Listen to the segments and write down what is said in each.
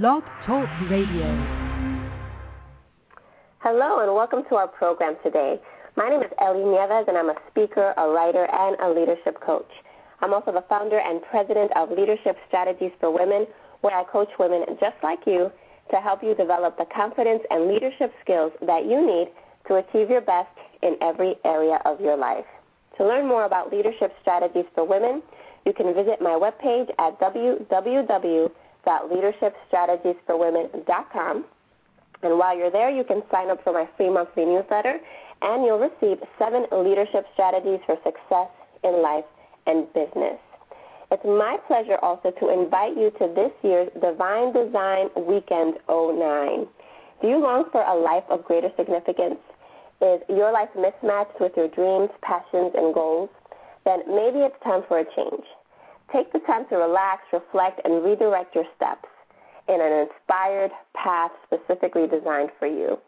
Blog Talk Radio. Hello, and welcome to our program today. My name is Ellie Nieves, and I'm a speaker, a writer, and a leadership coach. I'm also the founder and president of Leadership Strategies for Women, where I coach women just like you to help you develop the confidence and leadership skills that you need to achieve your best in every area of your life. To learn more about leadership strategies for women, you can visit my webpage at www.leadershipstrategiesforwomen.com. And while you're there, you can sign up for my free monthly newsletter, and you'll receive seven leadership strategies for success in life and business. It's my pleasure also to invite you to this year's Divine Design Weekend 09. Do you long for a life of greater significance? Is your life mismatched with your dreams, passions, and goals? Then maybe it's time for a change. Take the time to relax, reflect, and redirect your steps in an inspired path specifically designed for you.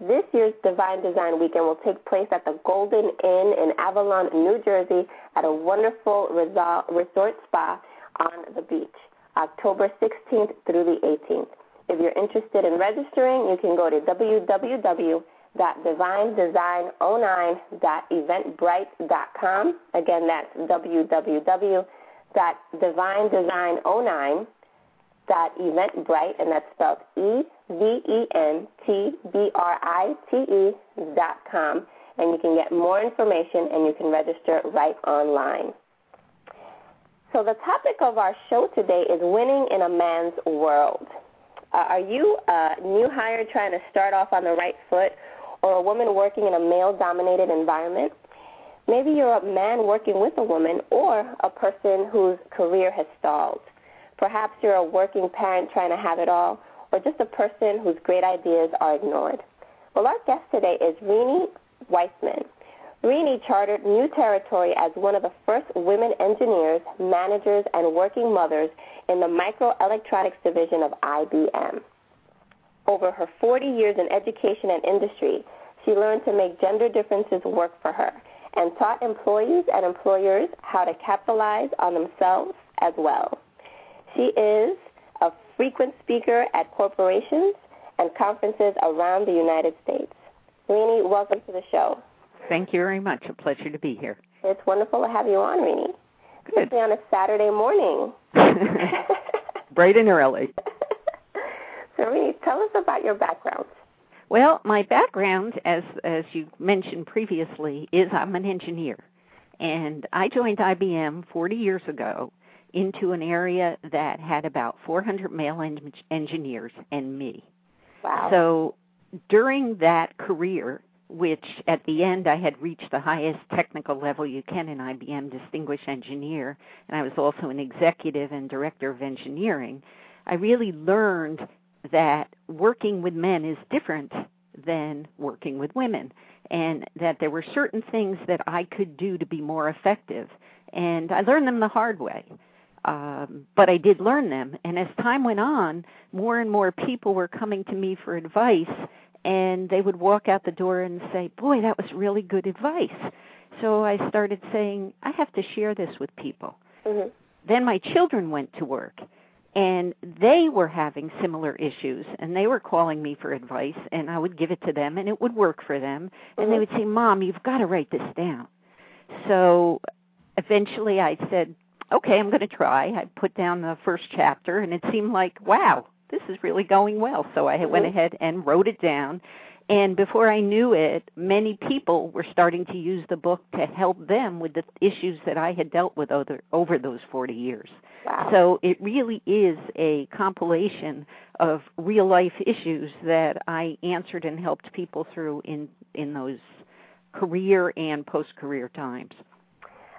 This year's Divine Design Weekend will take place at the Golden Inn in Avalon, New Jersey, at a wonderful resort spa on the beach, October 16th through the 18th. If you're interested in registering, you can go to www.divinedesign09.eventbrite.com. Again, that's www.divinedesign09 dot eventbrite, and that's spelled E V E N T B R I T E dot com, and you can get more information and you can register right online. So the topic of our show today is winning in a man's world. Uh, are you a new hire trying to start off on the right foot, or a woman working in a male-dominated environment? Maybe you're a man working with a woman, or a person whose career has stalled. Perhaps you're a working parent trying to have it all, or just a person whose great ideas are ignored. Well, our guest today is Renee Weisman. Renee chartered new territory as one of the first women engineers, managers, and working mothers in the microelectronics division of IBM. Over her 40 years in education and industry, she learned to make gender differences work for her and taught employees and employers how to capitalize on themselves as well. She is a frequent speaker at corporations and conferences around the United States. Renee, welcome to the show. Thank you very much. A pleasure to be here. It's wonderful to have you on, Renee. Good. On a Saturday morning. Bright and early. so, Renee, tell us about your background. Well, my background, as as you mentioned previously, is I'm an engineer, and I joined IBM 40 years ago into an area that had about 400 male en- engineers and me. Wow. So during that career, which at the end I had reached the highest technical level you can in IBM, Distinguished Engineer, and I was also an executive and director of engineering, I really learned that working with men is different than working with women, and that there were certain things that I could do to be more effective. And I learned them the hard way um, but I did learn them. And as time went on, more and more people were coming to me for advice, and they would walk out the door and say, "Boy, that was really good advice." So I started saying, "I have to share this with people." Mm-hmm. Then my children went to work, and they were having similar issues, and they were calling me for advice, and I would give it to them, and it would work for them. And mm-hmm. they would say, "Mom, you've got to write this down." So eventually, I said, okay, I'm going to try. I put down the first chapter, and it seemed like, wow, this is really going well. So I went ahead and wrote it down. And before I knew it, many people were starting to use the book to help them with the issues that I had dealt with over, over those 40 years. Wow. So it really is a compilation of real life issues that I answered and helped people through in, in those career and post career times.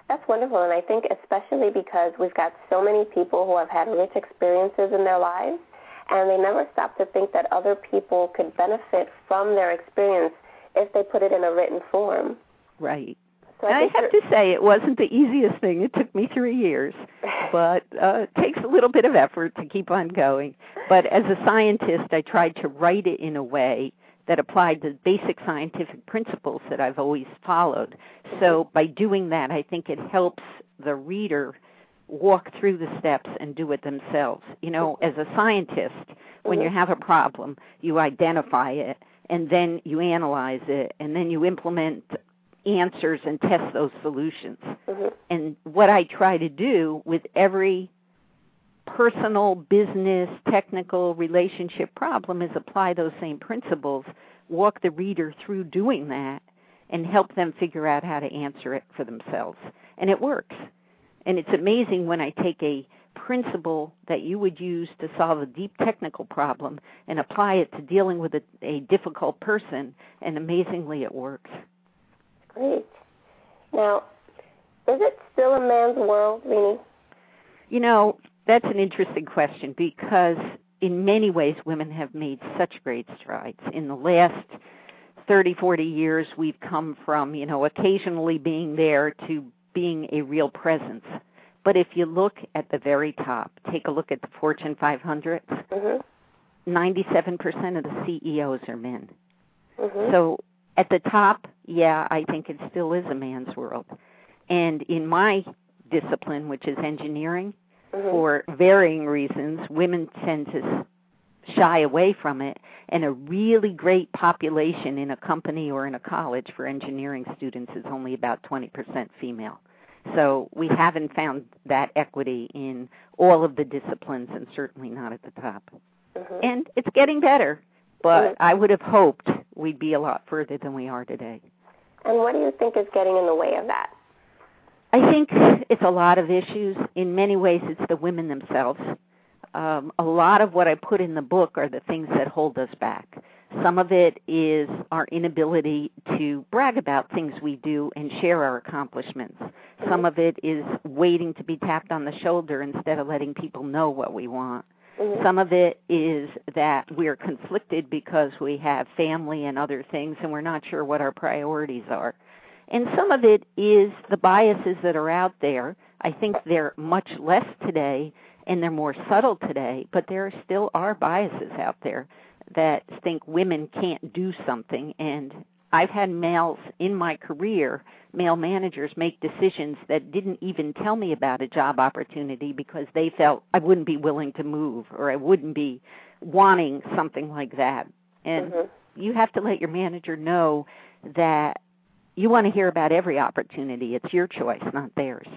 That's wonderful, and I think especially because we've got so many people who have had rich experiences in their lives, and they never stop to think that other people could benefit from their experience if they put it in a written form. Right. So I, I, have to say, it wasn't the easiest thing. It took me three years, but uh, it takes a little bit of effort to keep on going. But as a scientist, I tried to write it in a way that applied the basic scientific principles that I've always followed. So by doing that, I think it helps the reader walk through the steps and do it themselves. You know, as a scientist, When Mhm. you have a problem, you identify it and then you analyze it and then you implement answers and test those solutions. Mhm. And what I try to do with every personal, business, technical, relationship problem is apply those same principles, walk the reader through doing that, and help them figure out how to answer it for themselves. And it works. And it's amazing when I take a principle that you would use to solve a deep technical problem and apply it to dealing with a, a difficult person, and amazingly it works. Great. Now, is it still a man's world, Renee? You know, that's an interesting question because in many ways women have made such great strides. In the last 30, 40 years, we've come from, you know, occasionally being there to being a real presence. But if you look at the very top, take a look at the Fortune 500, Mhm. 97% of the CEOs are men. Mhm. So at the top, yeah, I think it still is a man's world. And in my discipline, which is engineering, Mhm. for varying reasons, women tend to shy away from it. And a really great population in a company or in a college for engineering students is only about 20% female. So we haven't found that equity in all of the disciplines and certainly not at the top. Mhm. And it's getting better, but Mhm. I would have hoped we'd be a lot further than we are today. And what do you think is getting in the way of that? I think it's a lot of issues. In many ways, it's the women themselves. Um, a lot of what I put in the book are the things that hold us back. Some of it is our inability to brag about things we do and share our accomplishments. Some of it is waiting to be tapped on the shoulder instead of letting people know what we want. Mhm. Some of it is that we're conflicted because we have family and other things and we're not sure what our priorities are. And some of it is the biases that are out there. I think they're much less today and they're more subtle today, but there still are biases out there that think women can't do something. And I've had males in my career, male managers, make decisions that didn't even tell me about a job opportunity because they felt I wouldn't be willing to move or I wouldn't be wanting something like that. And Mhm. you have to let your manager know that you want to hear about every opportunity. It's your choice, not theirs.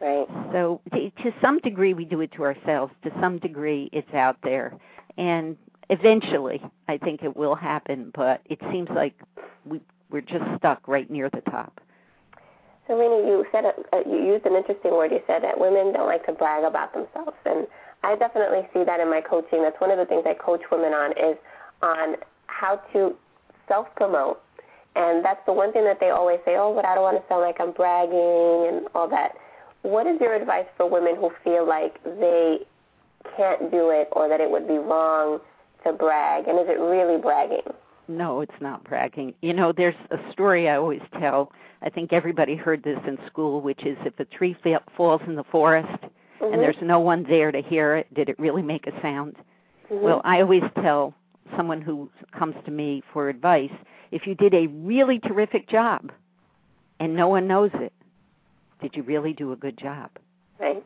Right. So to, to some degree, we do it to ourselves. To some degree, it's out there, and eventually, I think it will happen. But it seems like we we're just stuck right near the top. So, Renee, you said uh, you used an interesting word. You said that women don't like to brag about themselves, and I definitely see that in my coaching. That's one of the things I coach women on is on how to self promote. And that's the one thing that they always say, oh, but I don't want to sound like I'm bragging and all that. What is your advice for women who feel like they can't do it or that it would be wrong to brag? And is it really bragging? No, it's not bragging. You know, there's a story I always tell. I think everybody heard this in school, which is if a tree fa- falls in the forest Mhm. and there's no one there to hear it, did it really make a sound? Mhm. Well, I always tell someone who comes to me for advice if you did a really terrific job and no one knows it, did you really do a good job? right.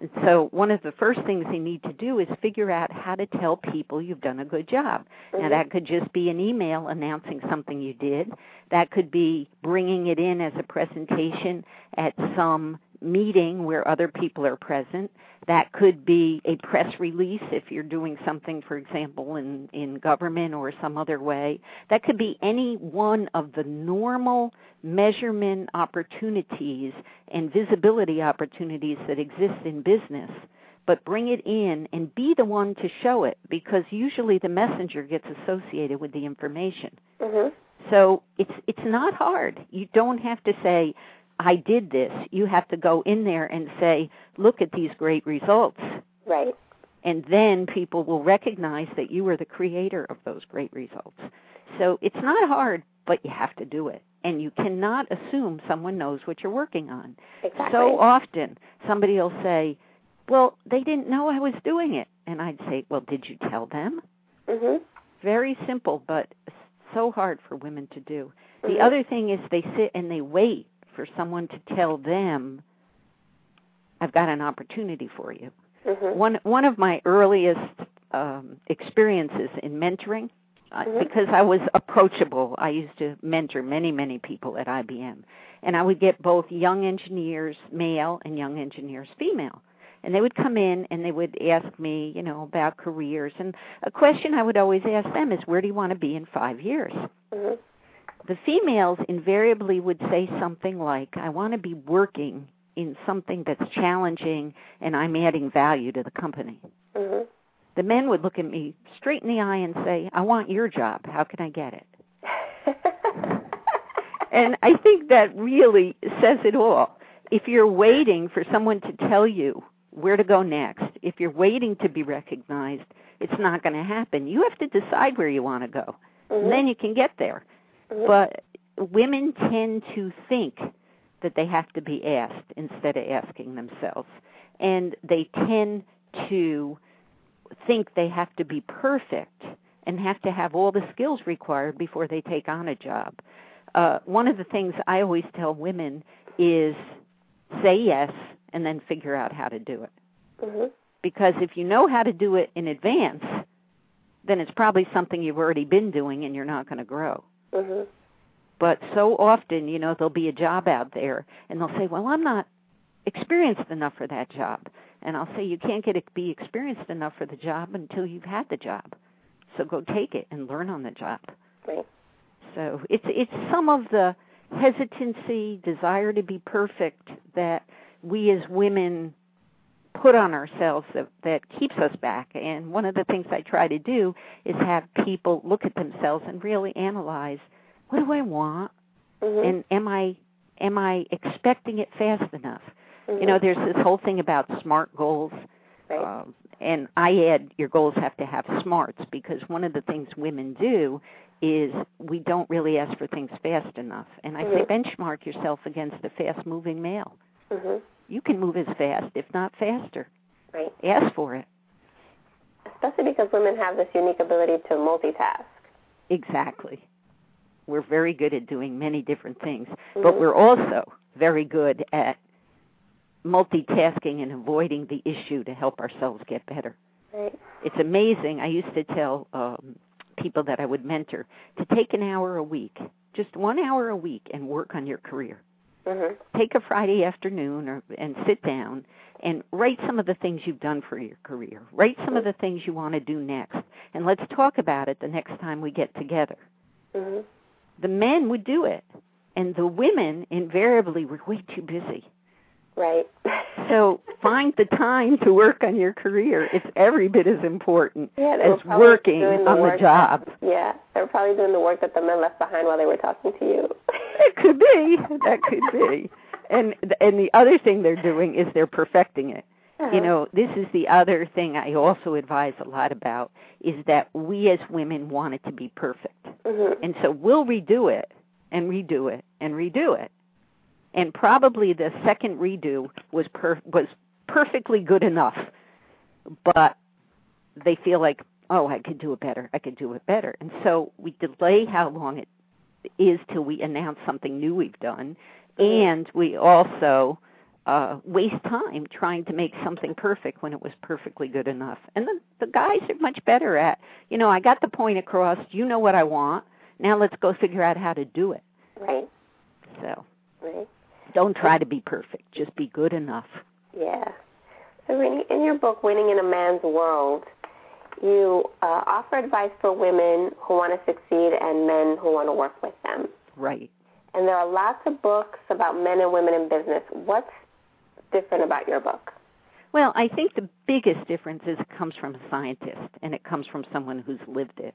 And so, one of the first things you need to do is figure out how to tell people you've done a good job. Now, Mhm. that could just be an email announcing something you did. That could be bringing it in as a presentation at some meeting where other people are present. That could be a press release if you're doing something, for example, in, in government or some other way. That could be any one of the normal measurement opportunities and visibility opportunities that exist in business. But bring it in and be the one to show it because usually the messenger gets associated with the information. Mhm. So it's it's not hard. You don't have to say I did this. You have to go in there and say, "Look at these great results." Right. And then people will recognize that you were the creator of those great results. So it's not hard, but you have to do it. And you cannot assume someone knows what you're working on. Exactly. So often somebody will say, "Well, they didn't know I was doing it." And I'd say, "Well, did you tell them?" Mm-hmm. Very simple, but so hard for women to do. The Mhm. other thing is they sit and they wait for someone to tell them, "I've got an opportunity for you." Mhm. One one of my earliest um, experiences in mentoring Mhm. because I was approachable. I used to mentor many, many people at IBM, and I would get both young engineers, male, and young engineers, female. And they would come in and they would ask me, you know, about careers. And a question I would always ask them is, where do you want to be in five years? Mhm. The females invariably would say something like, I want to be working in something that's challenging and I'm adding value to the company. Mhm. The men would look at me straight in the eye and say, I want your job. How can I get it? And I think that really says it all. If you're waiting for someone to tell you where to go next, if you're waiting to be recognized, it's not going to happen. You have to decide where you want to go. Mhm. And then you can get there. But women tend to think that they have to be asked instead of asking themselves. And they tend to think they have to be perfect and have to have all the skills required before they take on a job. Uh, one of the things I always tell women is say yes and then figure out how to do it. Mhm. Because if you know how to do it in advance, then it's probably something you've already been doing and you're not going to grow. Mhm. But so often, you know, there'll be a job out there and they'll say, "Well, I'm not experienced enough for that job." And I'll say, "You can't get be experienced enough for the job until you've had the job. So go take it and learn on the job." Right. So it's it's some of the hesitancy, desire to be perfect that we as women put on ourselves that that keeps us back. And one of the things I try to do is have people look at themselves and really analyze what do I want Mhm. and am I am I expecting it fast enough? Mhm. You know, there's this whole thing about smart goals. Right. Um, and I add your goals have to have smarts because one of the things women do is we don't really ask for things fast enough. And I say Mhm. benchmark yourself against a fast moving male. Mhm. You can move as fast, if not faster. Right. Ask for it. Especially because women have this unique ability to multitask. Exactly. We're very good at doing many different things, but Mhm. we're also very good at multitasking and avoiding the issue to help ourselves get better. Right. it's amazing. I used to tell um, people that I would mentor to take an hour a week, just one hour a week, and work on your career. Mhm. Take a Friday afternoon or, and sit down and write some of the things you've done for your career. Write some of the things you want to do next, and let's talk about it the next time we get together. Mhm. The men would do it, and the women invariably were way too busy. Right. So find the time to work on your career. It's every bit as important yeah, as working on the work job. That, yeah, they were probably doing the work that the men left behind while they were talking to you. It could be. That could be. And and the other thing they're doing is they're perfecting it. Uh-huh. You know, this is the other thing I also advise a lot about is that we as women want it to be perfect. Mhm. And so we'll redo it and redo it and redo it. And probably the second redo was per- was perfectly good enough. But they feel like, "Oh, I could do it better. I could do it better." And so we delay how long it is till we announce something new we've done and we also uh waste time trying to make something perfect when it was perfectly good enough and the the guys are much better at you know i got the point across you know what i want now let's go figure out how to do it Right. so Right. Don't try to be perfect just be good enough Yeah. So, Renee, in your book, Winning in a Man's World, you uh, offer advice for women who want to succeed and men who want to work with them. right And there are lots of books about men and women in business. What's different about your book? Well, I think the biggest difference is it comes from a scientist and it comes from someone who's lived it.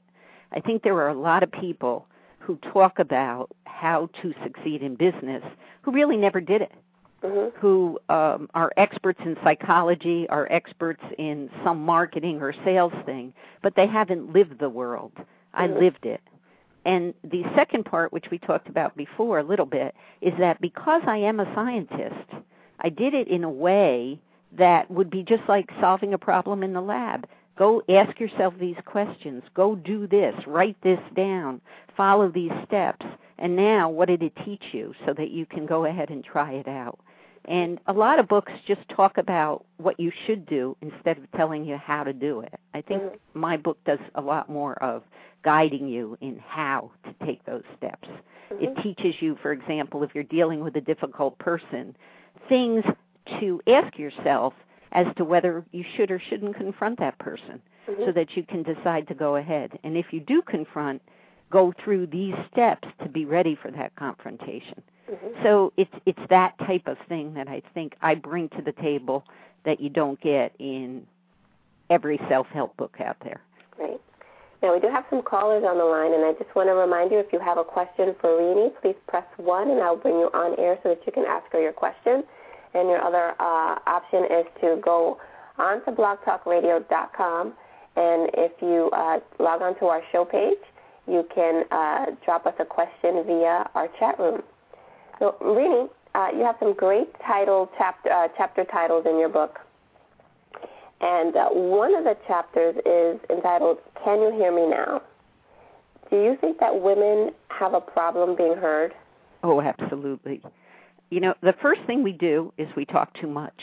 I think there are a lot of people who talk about how to succeed in business who really never did it, Mhm. who um, are experts in psychology, are experts in some marketing or sales thing, but they haven't lived the world. I Mhm. lived it. And the second part, which we talked about before a little bit, is that because I am a scientist, I did it in a way that would be just like solving a problem in the lab. Go ask yourself these questions. Go do this. Write this down. Follow these steps. And now, what did it teach you so that you can go ahead and try it out? And a lot of books just talk about what you should do instead of telling you how to do it. I think mm-hmm. my book does a lot more of guiding you in how to take those steps. Mm-hmm. It teaches you, for example, if you're dealing with a difficult person, things to ask yourself as to whether you should or shouldn't confront that person mm-hmm. so that you can decide to go ahead. And if you do confront, go through these steps to be ready for that confrontation. Mm-hmm. So it's it's that type of thing that I think I bring to the table that you don't get in every self-help book out there. Great. Now, we do have some callers on the line, and I just want to remind you if you have a question for Renee, please press 1, and I'll bring you on air so that you can ask her your question. And your other uh, option is to go on to blogtalkradio.com, and if you uh, log on to our show page, you can uh, drop us a question via our chat room. So, Renee, uh, you have some great title chapter, uh, chapter titles in your book. And uh, one of the chapters is entitled, Can You Hear Me Now? Do you think that women have a problem being heard? Oh, absolutely. You know, the first thing we do is we talk too much.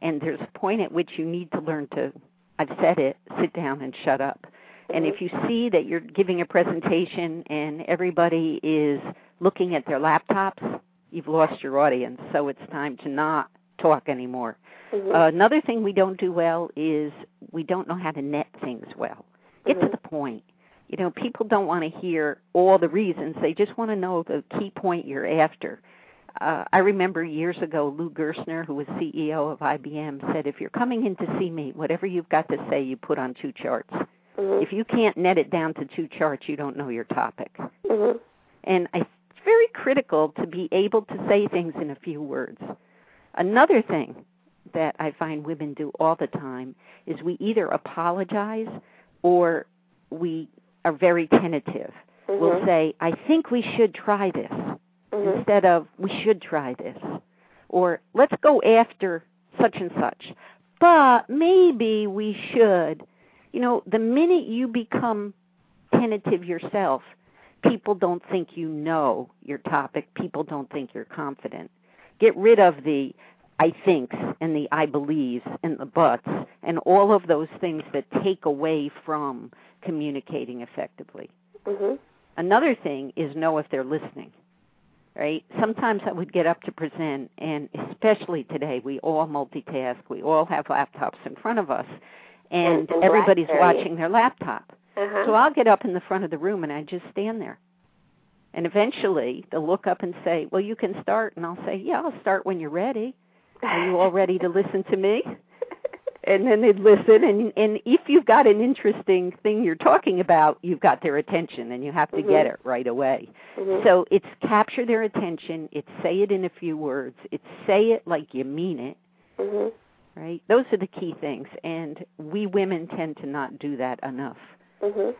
And there's a point at which you need to learn to, I've said it, sit down and shut up. And if you see that you're giving a presentation and everybody is looking at their laptops, you've lost your audience. So it's time to not talk anymore. Mm-hmm. Uh, another thing we don't do well is we don't know how to net things well. Get mm-hmm. to the point. You know, people don't want to hear all the reasons. They just want to know the key point you're after. Uh, I remember years ago, Lou Gerstner, who was CEO of IBM, said, "If you're coming in to see me, whatever you've got to say, you put on two charts. Mm-hmm. If you can't net it down to two charts, you don't know your topic." Mm-hmm. And I, it's very critical to be able to say things in a few words. Another thing that I find women do all the time is we either apologize or we are very tentative. Mm-hmm. We'll say, I think we should try this mm-hmm. instead of we should try this. Or let's go after such and such. But maybe we should. You know, the minute you become tentative yourself, people don't think you know your topic. People don't think you're confident. Get rid of the I thinks and the I believes and the buts and all of those things that take away from communicating effectively. Mm-hmm. Another thing is know if they're listening. Right? Sometimes I would get up to present, and especially today, we all multitask. We all have laptops in front of us, and, and, everybody's watching their laptop. Uh-huh. So I'll get up in the front of the room and I just stand there. And eventually they'll look up and say, Well, you can start. And I'll say, Yeah, I'll start when you're ready. Are you all ready to listen to me? And then they'd listen. And, and if you've got an interesting thing you're talking about, you've got their attention and you have to Mhm. get it right away. Mhm. So it's capture their attention, it's say it in a few words, it's say it like you mean it, Mhm. right? Those are the key things. And we women tend to not do that enough. Mhm.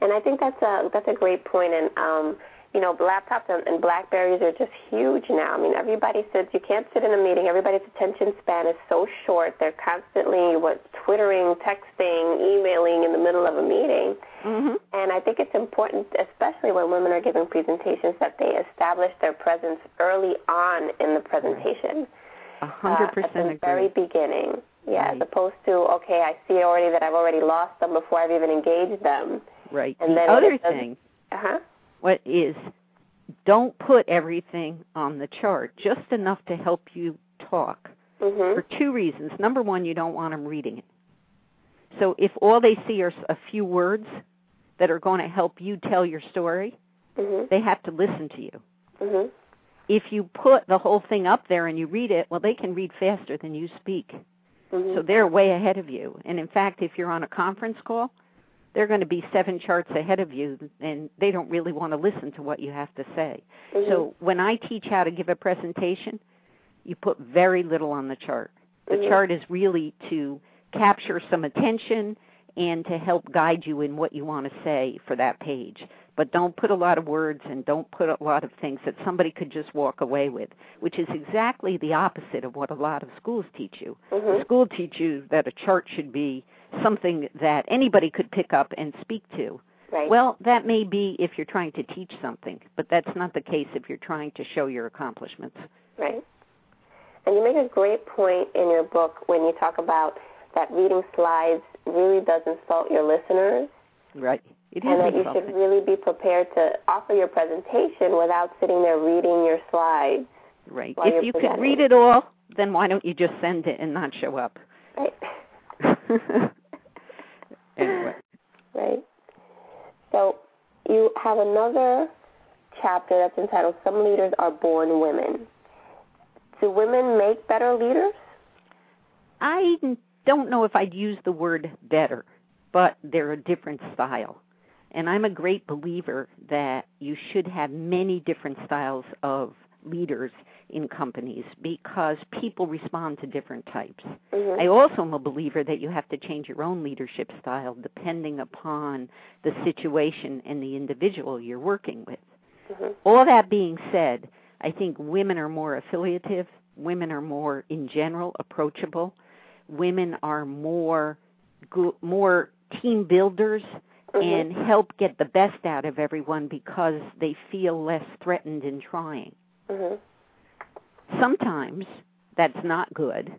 And I think that's a that's a great. And um, you know, laptops and, and Blackberries are just huge now. I mean, everybody sits. You can't sit in a meeting. Everybody's attention span is so short. They're constantly what twittering, texting, emailing in the middle of a meeting. Mm-hmm. And I think it's important, especially when women are giving presentations, that they establish their presence early on in the presentation. A hundred uh, at the agree. very beginning. Yeah, Right. as opposed to okay, I see already that I've already lost them before I've even engaged them. Right. and the then other thing, Uh huh. What is, don't put everything on the chart. Just enough to help you talk. Mhm. For two reasons. Number one, you don't want them reading it. So if all they see are a few words that are going to help you tell your story, Mhm. they have to listen to you. Mhm. If you put the whole thing up there and you read it, well, they can read faster than you speak. Mhm. So they're way ahead of you. And in fact, if you're on a conference call, they're going to be seven charts ahead of you, and they don't really want to listen to what you have to say. Mhm. So when I teach how to give a presentation, you put very little on the chart. The Mhm. chart is really to capture some attention and to help guide you in what you want to say for that page. But don't put a lot of words and don't put a lot of things that somebody could just walk away with, which is exactly the opposite of what a lot of schools teach you. Mhm. School teach you that a chart should be something that anybody could pick up and speak to. Right. Well, that may be if you're trying to teach something, but that's not the case if you're trying to show your accomplishments. Right. And you make a great point in your book when you talk about that reading slides really does insult your listeners. Right. It and that insulting. you should really be prepared to offer your presentation without sitting there reading your slides. Right. If you could read it all, then why don't you just send it and not show up? Right. anyway. Right. So you have another chapter that's entitled Some Leaders Are Born Women. Do women make better leaders? I don't know if I'd use the word better, but they're a different style. And I'm a great believer that you should have many different styles of leaders in companies because people respond to different types. Mm-hmm. I also am a believer that you have to change your own leadership style depending upon the situation and the individual you're working with. Mm-hmm. All that being said, I think women are more affiliative, women are more in general approachable, women are more more team builders Mhm. and help get the best out of everyone because they feel less threatened in trying. Mhm. Sometimes that's not good,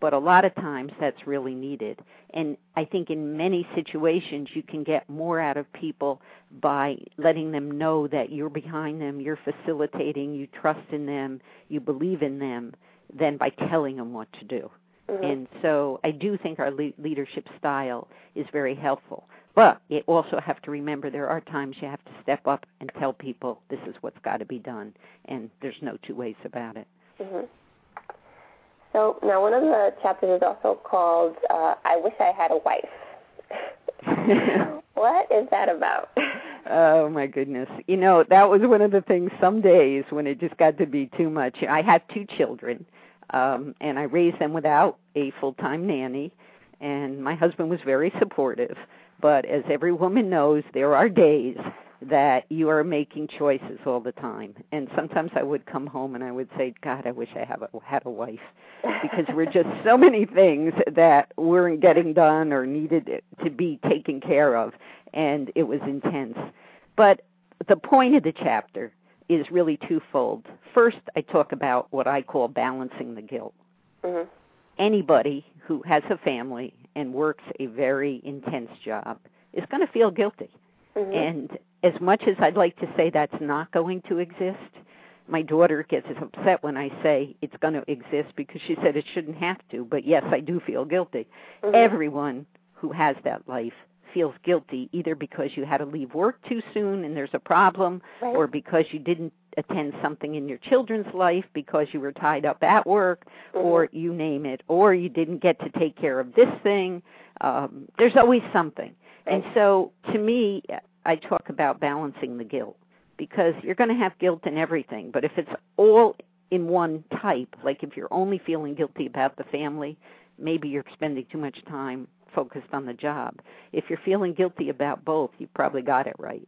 but a lot of times that's really needed. And I think in many situations you can get more out of people by letting them know that you're behind them, you're facilitating, you trust in them, you believe in them, than by telling them what to do. Mhm. And so I do think our le- leadership style is very helpful. But you also have to remember there are times you have to step up and tell people this is what's got to be done, and there's no two ways about it. Mhm. So now one of the chapters is also called uh, "I Wish I Had a Wife." what is that about? Oh my goodness. You know, that was one of the things some days when it just got to be too much. I have two children, um, and I raised them without a full time nanny, and my husband was very supportive. But as every woman knows, there are days that you are making choices all the time. And sometimes I would come home and I would say, God, I wish I have a, had a wife because we're just so many things that weren't getting done or needed to be taken care of, and it was intense. But the point of the chapter is really twofold. First, I talk about what I call balancing the guilt. Mhm. Anybody who has a family and works a very intense job is going to feel guilty. Mhm. And as much as I'd like to say that's not going to exist, my daughter gets upset when I say it's going to exist because she said it shouldn't have to. But yes, I do feel guilty. Mhm. Everyone who has that life feels guilty either because you had to leave work too soon and there's a problem, Right. or because you didn't attend something in your children's life because you were tied up at work, Mhm. or you name it, or you didn't get to take care of this thing. Um, there's always something. And so to me, I talk about balancing the guilt because you're going to have guilt in everything. But if it's all in one type, like if you're only feeling guilty about the family, maybe you're spending too much time focused on the job. If you're feeling guilty about both, you probably got it right.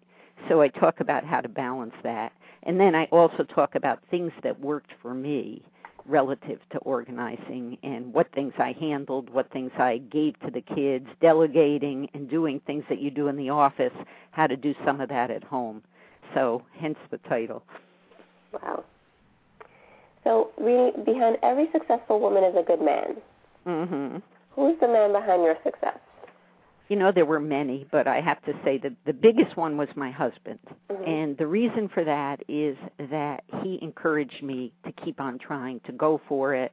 So I talk about how to balance that. And then I also talk about things that worked for me relative to organizing and what things I handled, what things I gave to the kids, delegating and doing things that you do in the office, how to do some of that at home. So, hence the title. Wow. So, reading behind every successful woman is a good man. Mm Mhm. Who's the man behind your success? You know, there were many, but I have to say that the biggest one was my husband. Mhm. And the reason for that is that he encouraged me to keep on trying, to go for it,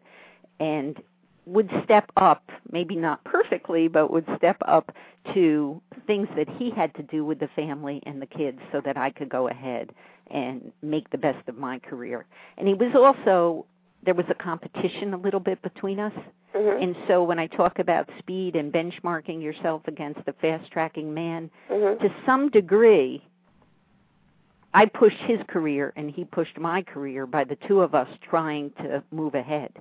and would step up, maybe not perfectly, but would step up to things that he had to do with the family and the kids so that I could go ahead and make the best of my career. And he was also, there was a competition a little bit between us. Mhm. And so when I talk about speed and benchmarking yourself against a fast tracking man, Mhm. to some degree, I pushed his career and he pushed my career by the two of us trying to move ahead.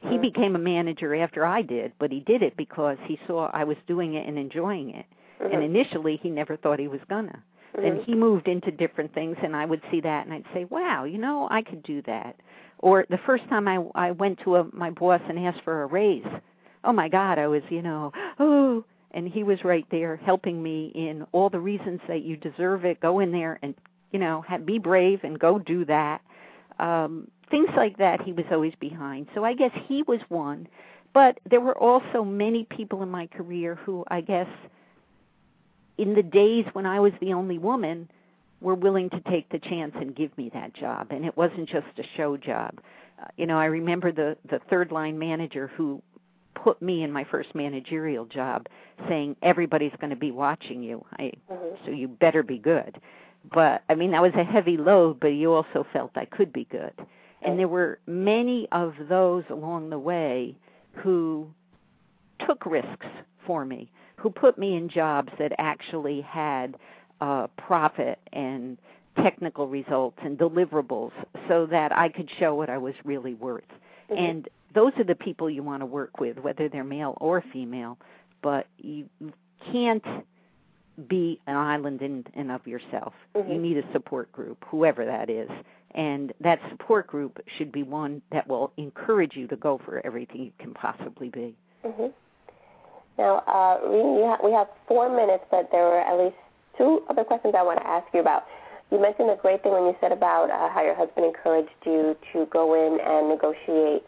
He Mhm. became a manager after I did, but he did it because he saw I was doing it and enjoying it. Mhm. And initially, he never thought he was gonna. And Mhm. he moved into different things, and I would see that, and I'd say, "Wow, you know, I could do that." Or the first time I I went to a, my boss and asked for a raise, oh my God, I was, you know, oh, and he was right there helping me in all the reasons that you deserve it. Go in there and you know, have, be brave and go do that. um, things like that. He was always behind. So I guess he was one. But there were also many people in my career who I guess in the days when I was the only woman were willing to take the chance and give me that job and it wasn't just a show job. Uh, you know, I remember the the third line manager who put me in my first managerial job saying everybody's going to be watching you. I mm-hmm. so you better be good. But I mean that was a heavy load, but you also felt I could be good. And there were many of those along the way who took risks for me, who put me in jobs that actually had uh, profit and technical results and deliverables so that I could show what I was really worth. Mm-hmm. And those are the people you want to work with, whether they're male or female. But you can't be an island in and of yourself. Mm-hmm. You need a support group, whoever that is. And that support group should be one that will encourage you to go for everything you can possibly be. Mm-hmm. Now, uh, we have four minutes, but there were at least two other questions I want to ask you about. You mentioned a great thing when you said about uh, how your husband encouraged you to go in and negotiate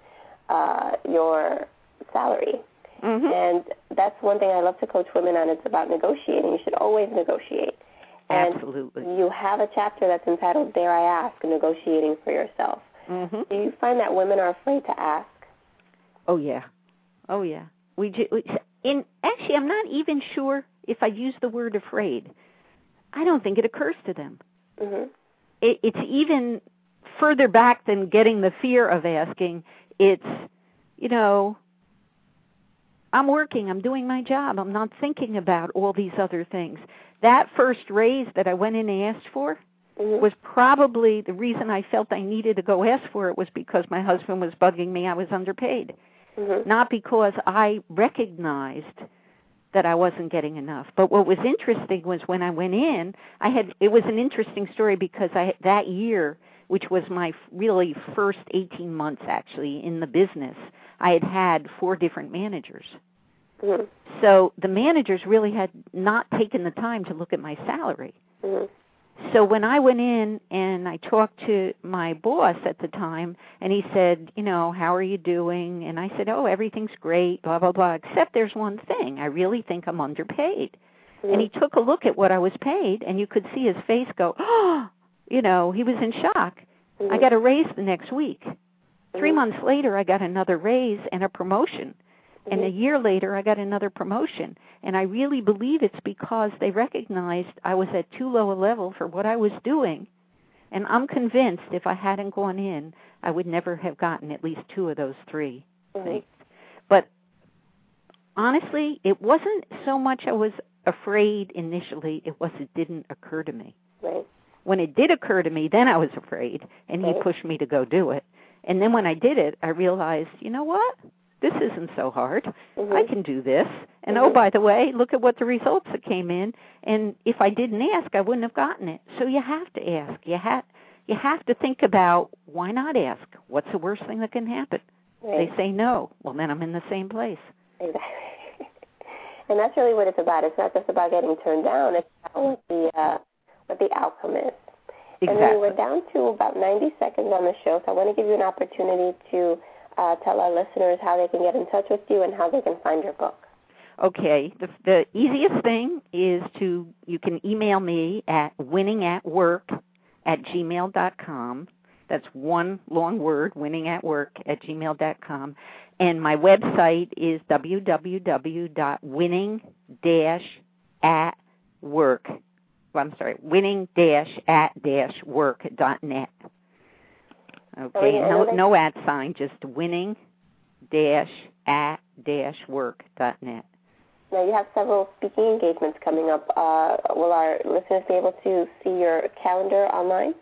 uh, your salary. Mm-hmm. And that's one thing I love to coach women on. It's about negotiating. You should always negotiate. And Absolutely. You have a chapter that's entitled "Dare I Ask: Negotiating for Yourself." Mm-hmm. Do you find that women are afraid to ask? Oh yeah, oh yeah. We, do, we in actually, I'm not even sure if I use the word afraid. I don't think it occurs to them. Mm-hmm. It, it's even further back than getting the fear of asking. It's, you know, I'm working, I'm doing my job, I'm not thinking about all these other things. That first raise that I went in and asked for mm-hmm. was probably the reason I felt I needed to go ask for it was because my husband was bugging me I was underpaid. Mm-hmm. Not because I recognized that I wasn't getting enough. But what was interesting was when I went in, I had it was an interesting story because I that year, which was my really first 18 months actually in the business, I had had four different managers. Mm-hmm. So the managers really had not taken the time to look at my salary. Mm-hmm. So when I went in and I talked to my boss at the time, and he said, you know, how are you doing? And I said, oh, everything's great, blah blah blah. Except there's one thing. I really think I'm underpaid. Mm-hmm. And he took a look at what I was paid, and you could see his face go, oh, you know, he was in shock. Mm-hmm. I got a raise the next week. 3 Mhm. months later, I got another raise and a promotion. And a year later, I got another promotion. And I really believe it's because they recognized I was at too low a level for what I was doing. And I'm convinced if I hadn't gone in, I would never have gotten at least two of those 3 Mhm. things. But honestly, it wasn't so much I was afraid initially, it was it didn't occur to me. Right. When it did occur to me, then I was afraid, and he pushed me to go do it. And then when I did it, I realized, you know what? This isn't so hard. Mhm. I can do this. And oh, Mhm. by the way, look at what the results that came in. And if I didn't ask, I wouldn't have gotten it. So you have to ask. You have you have to think about why not ask? What's the worst thing that can happen? Right. They say no. Well, then I'm in the same place. Exactly. and that's really what it's about. It's not just about getting turned down. It's about what the uh, what the outcome is. And Exactly. we we're down to about 90 seconds on the show, so I want to give you an opportunity to uh, tell our listeners how they can get in touch with you and how they can find your book. Okay. The, the easiest thing is to you can email me at winningatwork at gmail dot com. That's one long word, winning at work at gmail dot com. And my website is www.winning at work. Well, I'm sorry, winning dash at dash work dot net. Okay, no no at sign, just winning dash at dash work dot net. Now, you have several speaking engagements coming up. Uh, will our listeners be able to see your calendar online?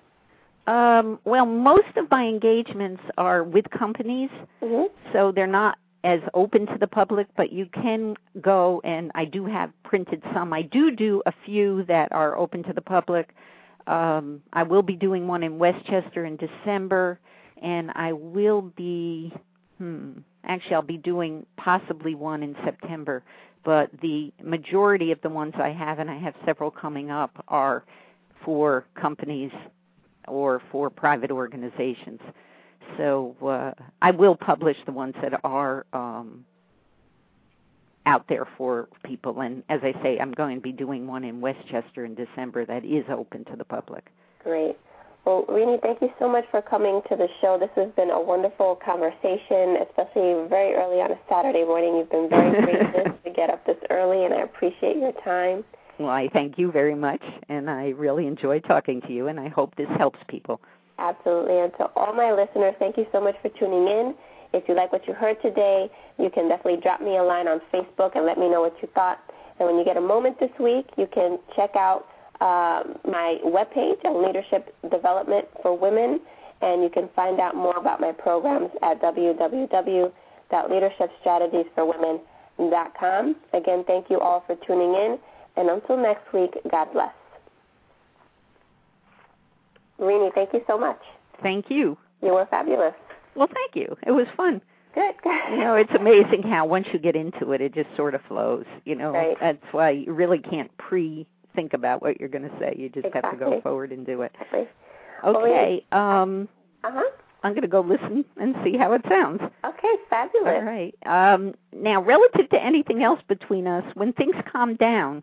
Um, well, most of my engagements are with companies, Mm-hmm. so they're not as open to the public, but you can go and I do have printed some. I do do a few that are open to the public. Um, I will be doing one in Westchester in December, and I will be, hmm, actually, I'll be doing possibly one in September. But the majority of the ones I have, and I have several coming up, are for companies or for private organizations. So uh, I will publish the ones that are um, out there for people. And as I say, I'm going to be doing one in Westchester in December that is open to the public. Great. Well, Renee, thank you so much for coming to the show. This has been a wonderful conversation, especially very early on a Saturday morning. You've been very gracious to get up this early, and I appreciate your time. Well, I thank you very much, and I really enjoy talking to you, and I hope this helps people. Absolutely. And to all my listeners, thank you so much for tuning in. If you like what you heard today, you can definitely drop me a line on Facebook and let me know what you thought. And when you get a moment this week, you can check out uh, my webpage on leadership development for women, and you can find out more about my programs at www.leadershipstrategiesforwomen.com. Again, thank you all for tuning in, and until next week, God bless. Renee, thank you so much. Thank you. You were fabulous. Well, thank you. It was fun. Good. you know, it's amazing how once you get into it, it just sort of flows. You know, right. that's why you really can't pre think about what you're going to say. You just exactly. have to go forward and do it. Exactly. Okay. Um, uh huh. I'm going to go listen and see how it sounds. Okay, fabulous. All right. Um, now, relative to anything else between us, when things calm down,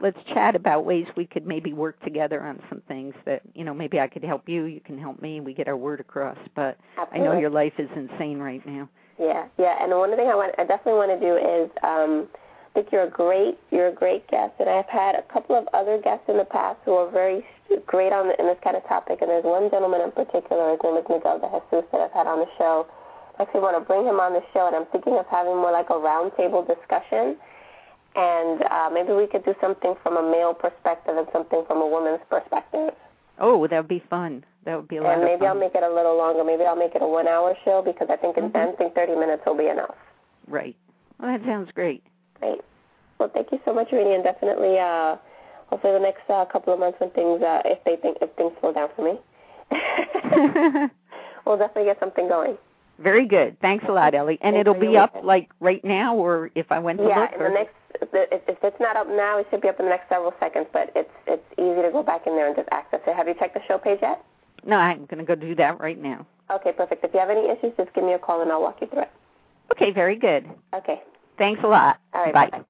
let's chat about ways we could maybe work together on some things that you know maybe I could help you, you can help me, we get our word across. But Absolutely. I know your life is insane right now. Yeah, yeah. And one thing I want, I definitely want to do is. um I think you're a great you're a great guest, and I've had a couple of other guests in the past who are very great on in this kind of topic. And there's one gentleman in particular, his name is Miguel de Jesus, that I've had on the show. I actually want to bring him on the show, and I'm thinking of having more like a roundtable discussion. And uh, maybe we could do something from a male perspective and something from a woman's perspective. Oh, that would be fun. That would be a lot and maybe. I'll make it a little longer. Maybe I'll make it a one-hour show because I think mm-hmm. I think 30 minutes will be enough. Right. Well, that sounds great. Great. Well, thank you so much, Renee, and definitely, uh, hopefully, the next uh, couple of months when things, uh, if they think, if things slow down for me, we'll definitely get something going. Very good. Thanks a lot, Ellie. And Thanks it'll be up like right now, or if I went to yeah, look. Yeah, in or... the next, if, if it's not up now, it should be up in the next several seconds. But it's it's easy to go back in there and just access it. Have you checked the show page yet? No, I'm going to go do that right now. Okay, perfect. If you have any issues, just give me a call and I'll walk you through it. Okay, very good. Okay. Thanks a lot. All right. Bye. bye